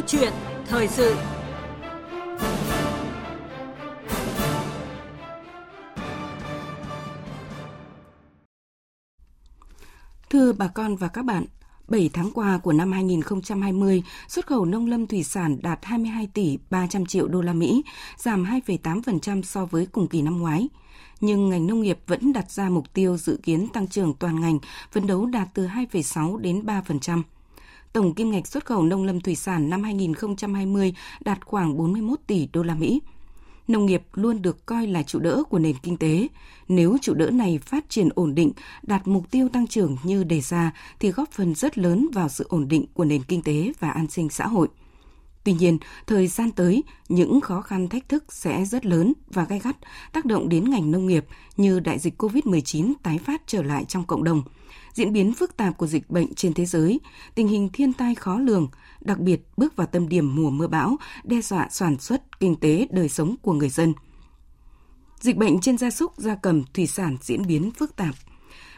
Câu chuyện thời sự Thưa bà con và các bạn, 7 tháng qua của năm 2020, xuất khẩu nông lâm thủy sản đạt 22 tỷ 300 triệu đô la Mỹ, giảm 2,8% so với cùng kỳ năm ngoái. Nhưng ngành nông nghiệp vẫn đặt ra mục tiêu dự kiến tăng trưởng toàn ngành, phấn đấu đạt từ 2,6 đến 3%. Tổng kim ngạch xuất khẩu nông lâm thủy sản năm 2020 đạt khoảng 41 tỷ đô la Mỹ nông nghiệp luôn được coi là trụ đỡ của nền kinh tế. Nếu trụ đỡ này phát triển ổn định, đạt mục tiêu tăng trưởng như đề ra thì góp phần rất lớn vào sự ổn định của nền kinh tế và an sinh xã hội. Tuy nhiên, thời gian tới, những khó khăn thách thức sẽ rất lớn và gai gắt tác động đến ngành nông nghiệp như đại dịch COVID-19 tái phát trở lại trong cộng đồng, diễn biến phức tạp của dịch bệnh trên thế giới, tình hình thiên tai khó lường, đặc biệt bước vào tâm điểm mùa mưa bão, đe dọa sản xuất, kinh tế, đời sống của người dân. Dịch bệnh trên gia súc, gia cầm, thủy sản diễn biến phức tạp.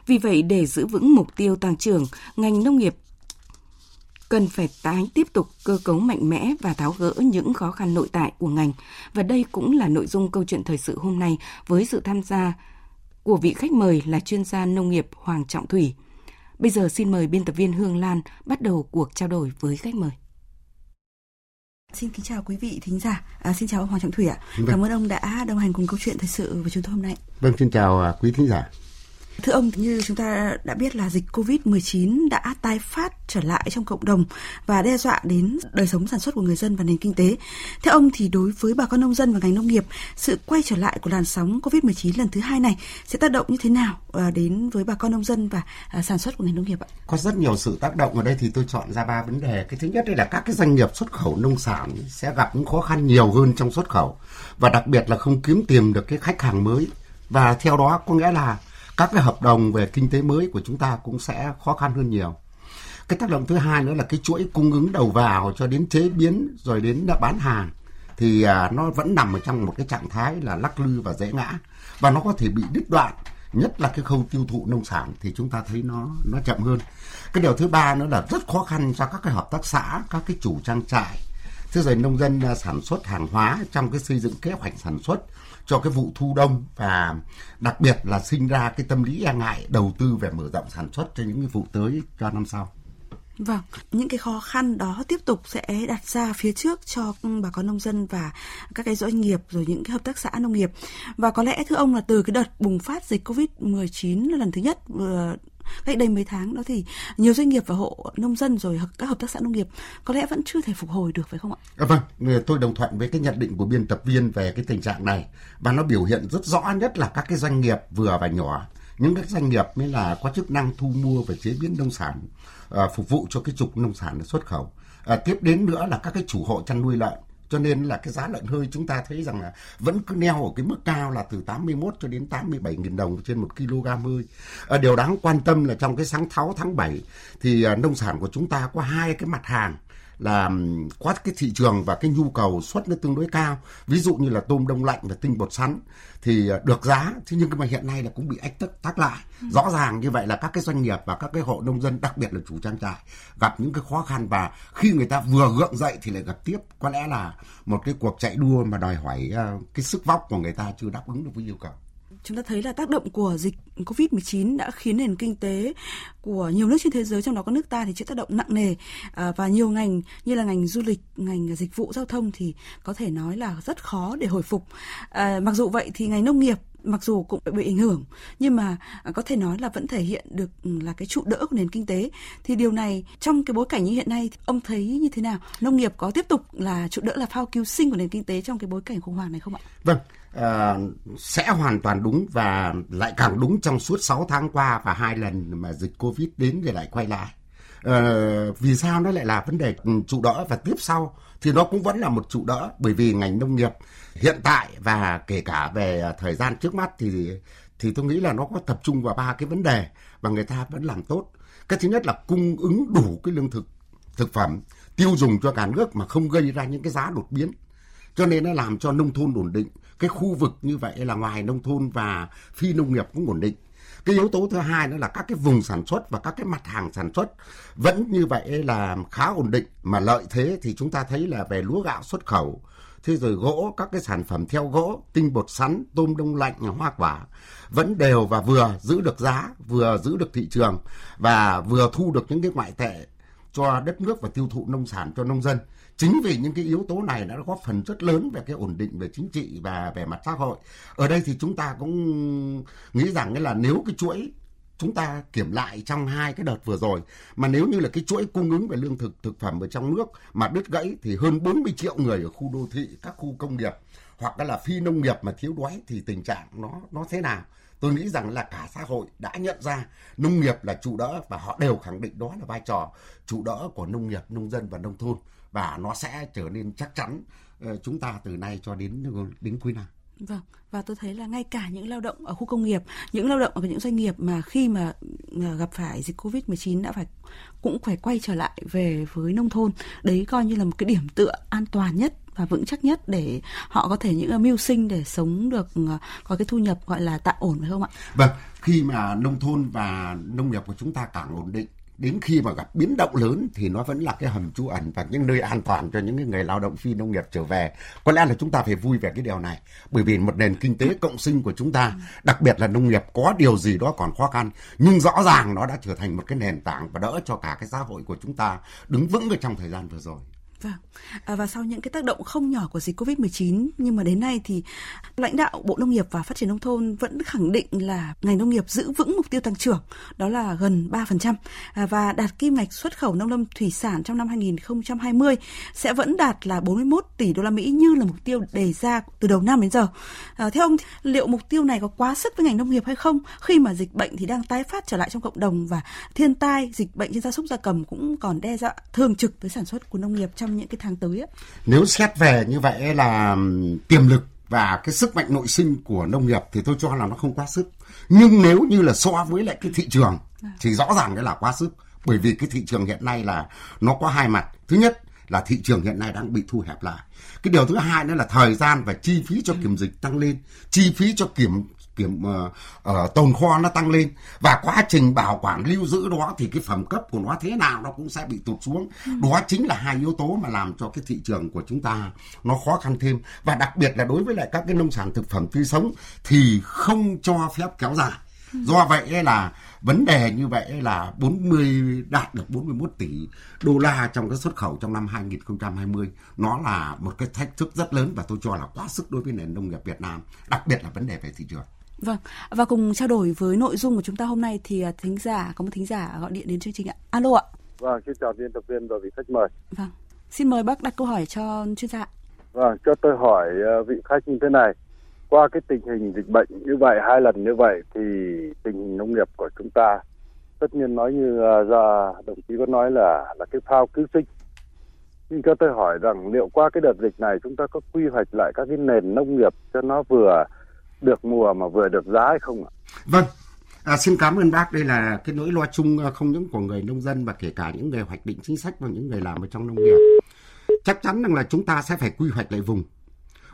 Vì vậy, để giữ vững mục tiêu tăng trưởng, ngành nông nghiệp cần phải tái tiếp tục cơ cấu mạnh mẽ và tháo gỡ những khó khăn nội tại của ngành. Và đây cũng là nội dung câu chuyện thời sự hôm nay với sự tham gia của vị khách mời là chuyên gia nông nghiệp Hoàng Trọng Thủy. Bây giờ xin mời biên tập viên Hương Lan bắt đầu cuộc trao đổi với khách mời. Xin kính chào quý vị thính giả. À, xin chào ông Hoàng Trọng Thủy ạ. Vâng. Cảm ơn ông đã đồng hành cùng câu chuyện thời sự với chúng tôi hôm nay. Vâng, xin chào à, quý thính giả. Thưa ông, như chúng ta đã biết là dịch COVID-19 đã tái phát trở lại trong cộng đồng và đe dọa đến đời sống sản xuất của người dân và nền kinh tế. Theo ông thì đối với bà con nông dân và ngành nông nghiệp, sự quay trở lại của làn sóng COVID-19 lần thứ hai này sẽ tác động như thế nào ờ, đến với bà con nông dân và à, sản xuất của ngành nông nghiệp ạ? Có rất nhiều sự tác động ở đây thì tôi chọn ra ba vấn đề. Cái thứ nhất đây là các cái doanh nghiệp xuất khẩu nông sản sẽ gặp những khó khăn nhiều hơn trong xuất khẩu và đặc biệt là không kiếm tìm được cái khách hàng mới và theo đó có nghĩa là các cái hợp đồng về kinh tế mới của chúng ta cũng sẽ khó khăn hơn nhiều. Cái tác động thứ hai nữa là cái chuỗi cung ứng đầu vào cho đến chế biến rồi đến bán hàng thì à, nó vẫn nằm ở trong một cái trạng thái là lắc lư và dễ ngã. Và nó có thể bị đứt đoạn, nhất là cái khâu tiêu thụ nông sản thì chúng ta thấy nó nó chậm hơn. Cái điều thứ ba nữa là rất khó khăn cho các cái hợp tác xã, các cái chủ trang trại thế rồi nông dân à, sản xuất hàng hóa trong cái xây dựng kế hoạch sản xuất cho cái vụ thu đông và đặc biệt là sinh ra cái tâm lý e ngại đầu tư về mở rộng sản xuất cho những cái vụ tới cho năm sau. Vâng, những cái khó khăn đó tiếp tục sẽ đặt ra phía trước cho bà con nông dân và các cái doanh nghiệp rồi những cái hợp tác xã nông nghiệp. Và có lẽ thưa ông là từ cái đợt bùng phát dịch Covid-19 lần thứ nhất vậy cách đây mấy tháng đó thì nhiều doanh nghiệp và hộ nông dân rồi các hợp tác xã nông nghiệp có lẽ vẫn chưa thể phục hồi được phải không ạ? À, vâng, tôi đồng thuận với cái nhận định của biên tập viên về cái tình trạng này. Và nó biểu hiện rất rõ nhất là các cái doanh nghiệp vừa và nhỏ. Những các doanh nghiệp mới là có chức năng thu mua và chế biến nông sản à, phục vụ cho cái trục nông sản xuất khẩu. À, tiếp đến nữa là các cái chủ hộ chăn nuôi lợn cho nên là cái giá lợn hơi chúng ta thấy rằng là vẫn cứ neo ở cái mức cao là từ 81 cho đến 87 nghìn đồng trên một kg hơi. À, điều đáng quan tâm là trong cái sáng 6 tháng 7 thì à, nông sản của chúng ta có hai cái mặt hàng là có cái thị trường và cái nhu cầu xuất nó tương đối cao. Ví dụ như là tôm đông lạnh và tinh bột sắn thì à, được giá thế nhưng mà hiện nay là cũng bị ách tắc tắc lại. Ừ. rõ ràng như vậy là các cái doanh nghiệp và các cái hộ nông dân đặc biệt là chủ trang trại gặp những cái khó khăn và khi người ta vừa gượng dậy thì lại gặp tiếp. Có lẽ là một cái cuộc chạy đua mà đòi hỏi à, cái sức vóc của người ta chưa đáp ứng được với yêu cầu chúng ta thấy là tác động của dịch Covid-19 đã khiến nền kinh tế của nhiều nước trên thế giới trong đó có nước ta thì chịu tác động nặng nề à, và nhiều ngành như là ngành du lịch, ngành dịch vụ giao thông thì có thể nói là rất khó để hồi phục. À, mặc dù vậy thì ngành nông nghiệp mặc dù cũng bị ảnh hưởng nhưng mà à, có thể nói là vẫn thể hiện được ừ, là cái trụ đỡ của nền kinh tế. Thì điều này trong cái bối cảnh như hiện nay ông thấy như thế nào? Nông nghiệp có tiếp tục là trụ đỡ là phao cứu sinh của nền kinh tế trong cái bối cảnh khủng hoảng này không ạ? Vâng à, sẽ hoàn toàn đúng và lại càng đúng trong suốt 6 tháng qua và hai lần mà dịch covid đến rồi lại quay lại. À, vì sao nó lại là vấn đề ừ, trụ đỡ và tiếp sau? Thì nó cũng vẫn là một trụ đỡ, bởi vì ngành nông nghiệp hiện tại và kể cả về à, thời gian trước mắt thì thì tôi nghĩ là nó có tập trung vào ba cái vấn đề và người ta vẫn làm tốt. Cái thứ nhất là cung ứng đủ cái lương thực thực phẩm, tiêu dùng cho cả nước mà không gây ra những cái giá đột biến. Cho nên nó làm cho nông thôn ổn định. Cái khu vực như vậy là ngoài nông thôn và phi nông nghiệp cũng ổn định cái yếu tố thứ hai nữa là các cái vùng sản xuất và các cái mặt hàng sản xuất vẫn như vậy là khá ổn định. Mà lợi thế thì chúng ta thấy là về lúa gạo xuất khẩu, thế rồi gỗ, các cái sản phẩm theo gỗ, tinh bột sắn, tôm đông lạnh, hoa quả vẫn đều và vừa giữ được giá, vừa giữ được thị trường và vừa thu được những cái ngoại tệ cho đất nước và tiêu thụ nông sản cho nông dân. Chính vì những cái yếu tố này đã góp phần rất lớn về cái ổn định về chính trị và về mặt xã hội. Ở đây thì chúng ta cũng nghĩ rằng là nếu cái chuỗi chúng ta kiểm lại trong hai cái đợt vừa rồi, mà nếu như là cái chuỗi cung ứng về lương thực thực phẩm ở trong nước mà đứt gãy thì hơn 40 triệu người ở khu đô thị, các khu công nghiệp hoặc là phi nông nghiệp mà thiếu đói thì tình trạng nó nó thế nào? Tôi nghĩ rằng là cả xã hội đã nhận ra nông nghiệp là trụ đỡ và họ đều khẳng định đó là vai trò trụ đỡ của nông nghiệp, nông dân và nông thôn. Và nó sẽ trở nên chắc chắn ờ, chúng ta từ nay cho đến ờ, đến cuối năm. Vâng, và tôi thấy là ngay cả những lao động ở khu công nghiệp, những lao động ở những doanh nghiệp mà khi mà à, gặp phải dịch Covid-19 đã phải cũng phải quay trở lại về với nông thôn. Đấy coi như là một cái điểm tựa an toàn nhất và vững chắc nhất để họ có thể những à, mưu sinh để sống được à, có cái thu nhập gọi là tạm ổn phải không ạ? Vâng, khi mà nông thôn và nông nghiệp của chúng ta càng ổn định đến khi mà gặp biến động lớn thì nó vẫn là cái hầm trú ẩn và những nơi an toàn cho những người lao động phi nông nghiệp trở về. Có lẽ là chúng ta phải vui về cái điều này bởi vì một nền kinh tế cộng sinh của chúng ta, đặc biệt là nông nghiệp có điều gì đó còn khó khăn nhưng rõ ràng nó đã trở thành một cái nền tảng và đỡ cho cả cái xã hội của chúng ta đứng vững ở trong thời gian vừa rồi. Vâng. À, và sau những cái tác động không nhỏ của dịch Covid-19 nhưng mà đến nay thì lãnh đạo Bộ Nông nghiệp và Phát triển nông thôn vẫn khẳng định là ngành nông nghiệp giữ vững mục tiêu tăng trưởng đó là gần 3% à, và đạt kim ngạch xuất khẩu nông lâm thủy sản trong năm 2020 sẽ vẫn đạt là 41 tỷ đô la Mỹ như là mục tiêu đề ra từ đầu năm đến giờ. À, theo ông liệu mục tiêu này có quá sức với ngành nông nghiệp hay không khi mà dịch bệnh thì đang tái phát trở lại trong cộng đồng và thiên tai dịch bệnh trên gia súc gia cầm cũng còn đe dọa thường trực tới sản xuất của nông nghiệp trong trong những cái tháng tới ấy. Nếu xét về như vậy là tiềm lực và cái sức mạnh nội sinh của nông nghiệp thì tôi cho là nó không quá sức. Nhưng nếu như là so với lại cái thị trường thì rõ ràng cái là quá sức. Bởi vì cái thị trường hiện nay là nó có hai mặt. Thứ nhất là thị trường hiện nay đang bị thu hẹp lại. Cái điều thứ hai nữa là thời gian và chi phí cho kiểm dịch tăng lên, chi phí cho kiểm kiểm uh, uh, tồn kho nó tăng lên. Và quá trình bảo quản lưu giữ đó thì cái phẩm cấp của nó thế nào nó cũng sẽ bị tụt xuống. Ừ. đó chính là hai yếu tố mà làm cho cái thị trường của chúng ta nó khó khăn thêm. Và đặc biệt là đối với lại các cái nông sản thực phẩm tươi sống thì không cho phép kéo dài. Ừ. do vậy là vấn đề như vậy là 40 đạt được 41 tỷ đô la trong cái xuất khẩu trong năm 2020 nó là một cái thách thức rất lớn và tôi cho là quá sức đối với nền nông nghiệp Việt Nam đặc biệt là vấn đề về thị trường Vâng, và cùng trao đổi với nội dung của chúng ta hôm nay thì à, thính giả có một thính giả gọi điện đến chương trình ạ. Alo ạ. Vâng, xin chào biên tập viên và vị khách mời. Vâng, xin mời bác đặt câu hỏi cho chuyên gia. Vâng, cho tôi hỏi à, vị khách như thế này. Qua cái tình hình dịch bệnh như vậy hai lần như vậy thì tình hình nông nghiệp của chúng ta tất nhiên nói như giờ đồng chí có nói là là cái phao cứu sinh nhưng cho tôi hỏi rằng liệu qua cái đợt dịch này chúng ta có quy hoạch lại các cái nền nông nghiệp cho nó vừa được mùa mà vừa được giá hay không ạ? Vâng, À, xin cảm ơn bác. Đây là cái nỗi lo chung à, không những của người nông dân mà kể cả những người hoạch định chính sách và những người làm ở trong nông nghiệp. Chắc chắn rằng là chúng ta sẽ phải quy hoạch lại vùng.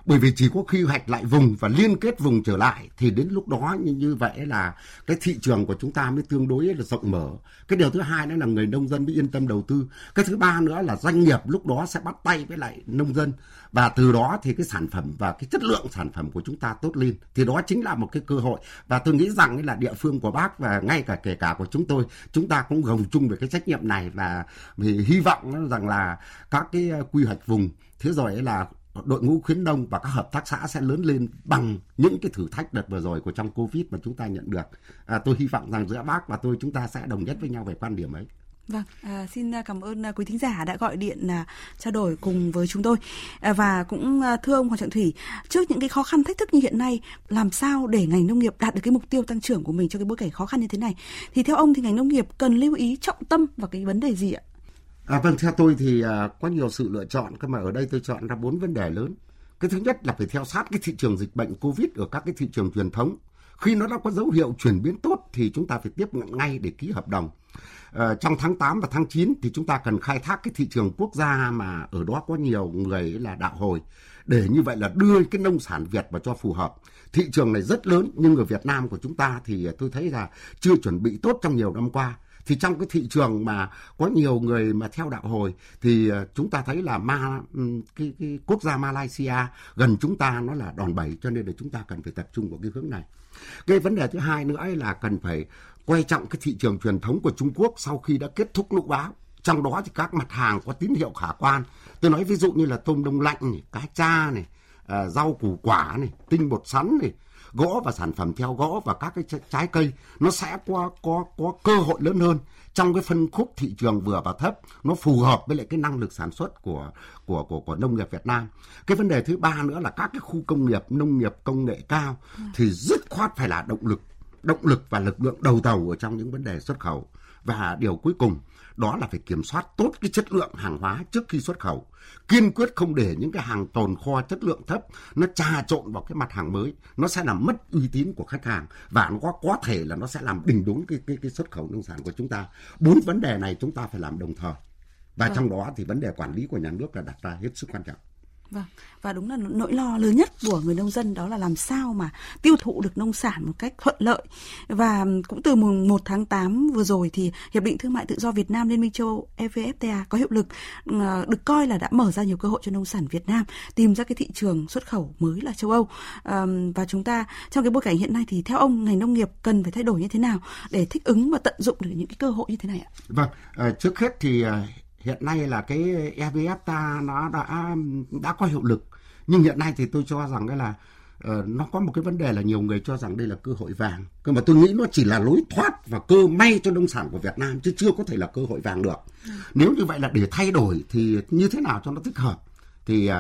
Bởi vì chỉ có khi hoạch lại vùng và liên kết vùng trở lại, thì đến lúc đó như như vậy là cái thị trường của chúng ta mới tương đối là rộng mở. Cái điều thứ hai nữa là người nông dân mới yên tâm đầu tư. Cái thứ ba nữa là doanh nghiệp lúc đó sẽ bắt tay với lại nông dân. Và từ đó thì cái sản phẩm và cái chất lượng sản phẩm của chúng ta tốt lên. Thì đó chính là một cái cơ hội. Và tôi nghĩ rằng là địa phương của bác và ngay cả kể cả của chúng tôi, chúng ta cũng gồng chung về cái trách nhiệm này. Và vì hy vọng rằng là các cái ờ, quy hoạch vùng. Thế rồi là đội ngũ khuyến nông và các hợp tác xã sẽ lớn lên bằng những cái thử thách đợt vừa rồi của trong Covid mà chúng ta nhận được. À, tôi hy vọng rằng giữa bác và tôi chúng ta sẽ đồng nhất với nhau về quan điểm ấy. Vâng, à, xin cảm ơn à, quý thính giả đã gọi điện à, trao đổi cùng với chúng tôi à, và cũng à, thưa ông Hoàng Trọng Thủy trước những cái khó khăn thách thức như hiện nay làm sao để ngành nông nghiệp đạt được cái mục tiêu tăng trưởng của mình trong cái bối cảnh khó khăn như thế này thì theo ông thì ngành nông nghiệp cần lưu ý trọng tâm vào cái vấn đề gì ạ? À, vâng, theo tôi thì à, có nhiều sự lựa chọn, cơ mà ở đây tôi chọn ra bốn vấn đề lớn. Cái thứ nhất là phải theo sát cái thị trường dịch bệnh Covid ở các cái thị trường truyền thống, Khi nó đã có dấu hiệu chuyển biến tốt thì chúng ta phải tiếp nhận ngay để ký hợp đồng. À, trong tháng 8 và tháng 9 thì chúng ta cần khai thác cái thị trường quốc gia mà ở đó có nhiều người là đạo hồi để như vậy là đưa cái nông sản Việt vào cho phù hợp. Thị trường này rất lớn nhưng ở Việt Nam của chúng ta thì à, tôi thấy là chưa chuẩn bị tốt trong nhiều năm qua thì trong cái thị trường mà có nhiều người mà theo đạo hồi thì ờ, chúng ta thấy là ma ừ, cái, cái quốc gia Malaysia gần chúng ta nó là đòn bẩy cho nên là chúng ta cần phải tập trung vào cái hướng này. Cái vấn đề thứ hai nữa là cần phải quay trọng cái thị trường truyền thống của Trung Quốc sau khi đã kết thúc lũ bão trong đó thì các mặt hàng có tín hiệu khả quan. Tôi nói ví dụ như là tôm đông lạnh này cá cha này ờ, rau củ quả này tinh bột sắn này gỗ và sản phẩm theo gỗ và các cái trái cây, nó sẽ có có có cơ hội lớn hơn trong cái phân khúc thị trường vừa và thấp, nó phù hợp với lại cái năng lực sản xuất của của của của nông nghiệp Việt Nam. Cái vấn đề thứ ba nữa là các cái khu công nghiệp, nông nghiệp công nghệ cao thì dứt khoát phải là động lực động lực và lực lượng đầu tàu ở trong những vấn đề xuất khẩu. Và điều cuối cùng đó là phải kiểm soát tốt cái chất lượng hàng hóa trước khi xuất khẩu kiên quyết không để những cái hàng tồn kho chất lượng thấp nó trà trộn vào cái mặt hàng mới nó sẽ làm mất uy tín của khách hàng và nó có có thể là nó sẽ làm đình đốn cái cái cái xuất khẩu nông sản của chúng ta bốn vấn đề này chúng ta phải làm đồng thời và vâng. trong đó thì vấn đề quản lý của nhà nước là đặt ra hết sức quan trọng Vâng, và đúng là nỗi lo lớn nhất của người nông dân đó là làm sao mà tiêu thụ được nông sản một cách thuận lợi. Và cũng từ mùng 1 tháng 8 vừa rồi thì Hiệp định Thương mại Tự do Việt Nam Liên minh châu Âu EVFTA có hiệu lực ờ, được coi là đã mở ra nhiều cơ hội cho nông sản Việt Nam tìm ra cái thị trường xuất khẩu mới là châu Âu. Và chúng ta trong cái bối cảnh hiện nay thì theo ông ngành nông nghiệp cần phải thay đổi như thế nào để thích ứng và tận dụng được những cái cơ hội như thế này ạ? Vâng, ờ, trước hết thì ờ, hiện nay là cái EVFTA nó đã đã có hiệu lực. Nhưng hiện nay thì tôi cho rằng là uh, nó có một cái vấn đề là nhiều người cho rằng đây là cơ hội vàng. Cơ mà tôi nghĩ nó chỉ là lối thoát và cơ may cho nông sản của Việt Nam chứ chưa có thể là cơ hội vàng được. Ừ. nếu như vậy là để thay đổi thì như thế nào cho nó thích hợp? Thì, uh,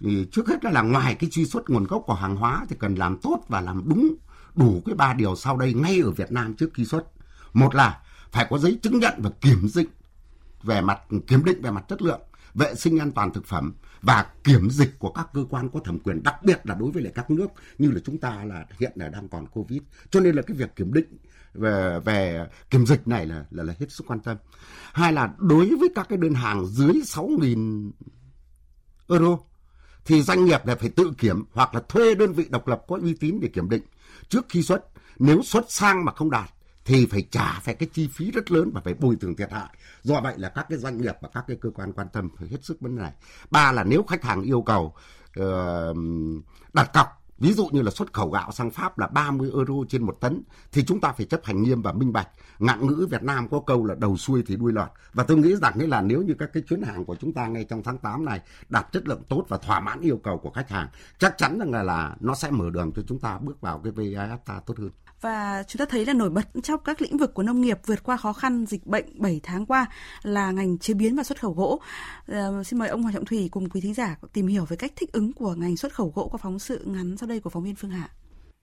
thì trước hết là, là ngoài cái truy xuất nguồn gốc của hàng hóa thì cần làm tốt và làm đúng đủ cái ba điều sau đây ngay ở Việt Nam trước khi xuất. Một là phải có giấy chứng nhận và kiểm dịch về mặt kiểm định về mặt chất lượng vệ sinh an toàn thực phẩm và kiểm dịch của các cơ quan có thẩm quyền đặc biệt là đối với lại các nước như là chúng ta là hiện là đang còn covid. Cho nên là cái việc kiểm định về về kiểm dịch này là là, là hết sức quan tâm. Hai là đối với các cái đơn hàng dưới 6.000 euro thì doanh nghiệp là phải tự kiểm hoặc là thuê đơn vị độc lập có uy tín để kiểm định. Trước khi xuất nếu xuất sang mà không đạt thì phải trả phải cái chi phí rất lớn và phải bồi thường thiệt hại. Do vậy là các cái doanh nghiệp và các cái cơ quan quan tâm phải hết sức vấn đề này. Ba là nếu khách hàng yêu cầu uh, đặt cọc Ví dụ như là xuất khẩu gạo sang Pháp là 30 euro trên một tấn thì chúng ta phải chấp hành nghiêm và minh bạch. Ngạn ngữ Việt Nam có câu là đầu xuôi thì đuôi lọt. Và tôi nghĩ rằng là nếu như các cái chuyến hàng của chúng ta ngay trong tháng 8 này đạt chất lượng tốt và thỏa mãn yêu cầu của khách hàng, chắc chắn rằng là, là nó sẽ mở đường cho chúng ta bước vào cái VAFTA tốt hơn và chúng ta thấy là nổi bật trong các lĩnh vực của nông nghiệp vượt qua khó khăn dịch bệnh 7 tháng qua là ngành chế biến và xuất khẩu gỗ. À, xin mời ông Hoàng Trọng Thủy cùng quý thính giả tìm hiểu về cách thích ứng của ngành xuất khẩu gỗ qua phóng sự ngắn sau đây của phóng viên Phương Hạ.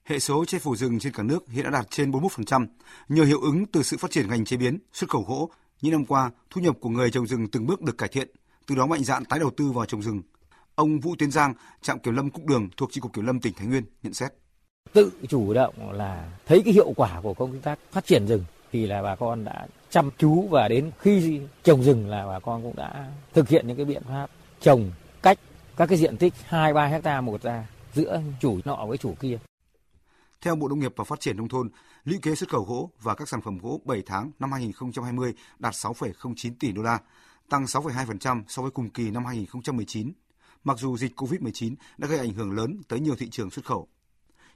Hệ số che phủ rừng trên cả nước hiện đã đạt trên 41%, nhờ hiệu ứng từ sự phát triển ngành chế biến, xuất khẩu gỗ. Những năm qua, thu nhập của người trồng rừng từng bước được cải thiện, từ đó mạnh dạn tái đầu tư vào trồng rừng. Ông Vũ Tiến Giang, trạm kiểm lâm Cúc Đường thuộc Chi cục Kiểm lâm tỉnh Thái Nguyên nhận xét tự chủ động là thấy cái hiệu quả của công tác phát triển rừng thì là bà con đã chăm chú và đến khi trồng rừng là bà con cũng đã thực hiện những cái biện pháp trồng cách các cái diện tích 2 3 hecta một ra giữa chủ nọ với chủ kia. Theo Bộ Nông nghiệp và Phát triển nông thôn, lũy kế xuất khẩu gỗ và các sản phẩm gỗ 7 tháng năm 2020 đạt 6,09 tỷ đô la, tăng 6,2% so với cùng kỳ năm 2019. Mặc dù dịch COVID-19 đã gây ảnh hưởng lớn tới nhiều thị trường xuất khẩu.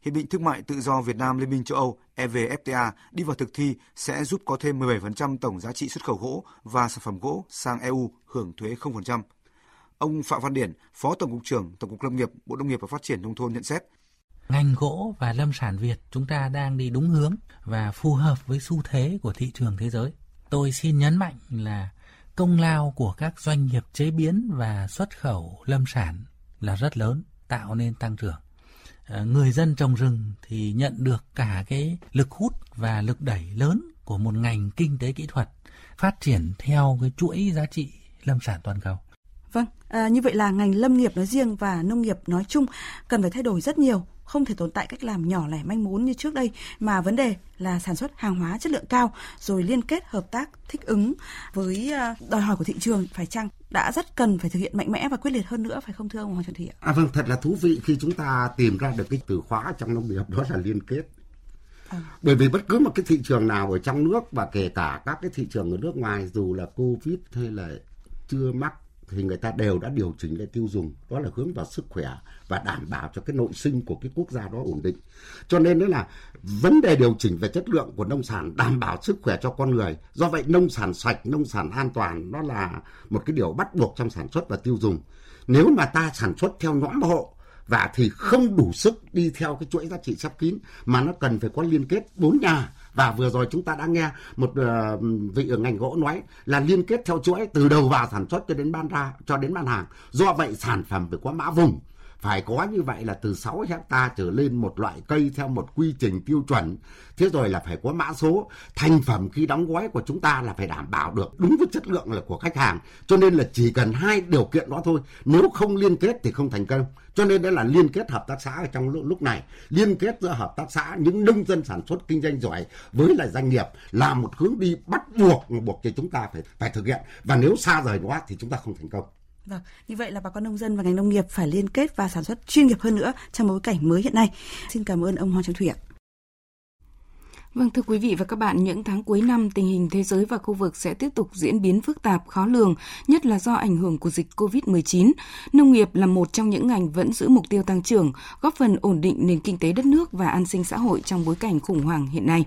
Hiệp định Thương mại Tự do Việt Nam Liên minh châu Âu EVFTA đi vào thực thi sẽ giúp có thêm 17% tổng giá trị xuất khẩu gỗ và sản phẩm gỗ sang EU hưởng thuế 0%. Ông Phạm Văn Điển, Phó Tổng cục trưởng Tổng cục Lâm nghiệp, Bộ Nông nghiệp và Phát triển nông thôn nhận xét ngành gỗ và lâm sản Việt chúng ta đang đi đúng hướng và phù hợp với xu thế của thị trường thế giới. Tôi xin nhấn mạnh là công lao của các doanh nghiệp chế biến và xuất khẩu lâm sản là rất lớn, tạo nên tăng trưởng. Ờ, người dân trồng rừng thì nhận được cả cái lực hút và lực đẩy lớn của một ngành kinh tế kỹ thuật phát triển theo cái chuỗi giá trị lâm sản toàn cầu. Vâng, à, như vậy là ngành lâm nghiệp nói riêng và nông nghiệp nói chung cần phải thay đổi rất nhiều không thể tồn tại cách làm nhỏ lẻ manh mún như trước đây mà vấn đề là sản xuất hàng hóa chất lượng cao rồi liên kết hợp tác thích ứng với à, đòi hỏi của thị trường phải chăng đã rất cần phải thực hiện mạnh mẽ và quyết liệt hơn nữa phải không thưa ông Hoàng Trần Thị ạ? À vâng, thật là thú vị khi chúng ta tìm ra được cái từ khóa trong nông nghiệp đó là liên kết. À. Bởi vì bất cứ một cái thị trường nào ở trong nước và kể cả các cái thị trường ở nước ngoài dù là Covid hay là chưa mắc thì người ta đều đã điều chỉnh lại tiêu dùng. Đó là hướng vào sức khỏe và đảm bảo cho cái nội sinh của cái quốc gia đó ổn định. Cho nên đó là vấn đề điều chỉnh về chất lượng của nông sản, đảm bảo sức khỏe cho con người. Do vậy nông sản sạch, nông sản an toàn, nó là một cái điều bắt buộc trong sản xuất và tiêu dùng. Nếu mà ta sản xuất theo nhóm hộ và thì không đủ sức đi theo cái chuỗi giá trị sắp kín mà nó cần phải có liên kết bốn nhà. Và vừa rồi chúng ta đã nghe một uh, vị ở ngành gỗ nói là liên kết theo chuỗi từ đầu vào sản xuất cho đến bán ra cho đến bán hàng. Do vậy sản phẩm phải có mã vùng phải có như vậy là từ 6 hecta trở lên một loại cây theo một quy trình tiêu chuẩn. Thế rồi là phải có mã số, thành phẩm khi đóng gói của chúng ta là phải đảm bảo được đúng với chất lượng là của khách hàng. Cho nên là chỉ cần hai điều kiện đó thôi, nếu không liên kết thì không thành công. Cho nên đó là liên kết hợp tác xã ở trong lúc này, liên kết giữa hợp tác xã những nông dân sản xuất kinh doanh giỏi với lại doanh nghiệp là một hướng đi bắt buộc buộc cho chúng ta phải phải thực hiện và nếu xa rời quá thì chúng ta không thành công. Vâng, như vậy là bà con nông dân và ngành nông nghiệp phải liên kết và sản xuất chuyên nghiệp hơn nữa trong bối cảnh mới hiện nay. Xin cảm ơn ông Hoàng Trọng Thủy ạ. Vâng thưa quý vị và các bạn, những tháng cuối năm tình hình thế giới và khu vực sẽ tiếp tục diễn biến phức tạp, khó lường, nhất là do ảnh hưởng của dịch COVID-19. Nông nghiệp là một trong những ngành vẫn giữ mục tiêu tăng trưởng, góp phần ổn định nền kinh tế đất nước và an sinh xã hội trong bối cảnh khủng hoảng hiện nay.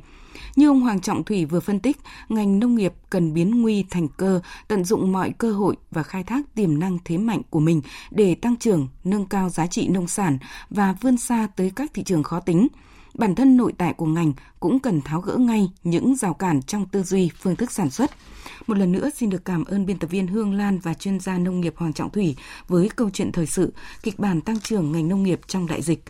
Như ông Hoàng Trọng Thủy vừa phân tích, ngành nông nghiệp cần biến nguy thành cơ, tận dụng mọi cơ hội và khai thác tiềm năng thế mạnh của mình để tăng trưởng, nâng cao giá trị nông sản và vươn xa tới các thị trường khó tính. Bản thân nội tại của ngành cũng cần tháo gỡ ngay những rào cản trong tư duy, phương thức sản xuất. Một lần nữa xin được cảm ơn biên tập viên Hương Lan và chuyên gia nông nghiệp Hoàng Trọng Thủy với câu chuyện thời sự, kịch bản tăng trưởng ngành nông nghiệp trong đại dịch.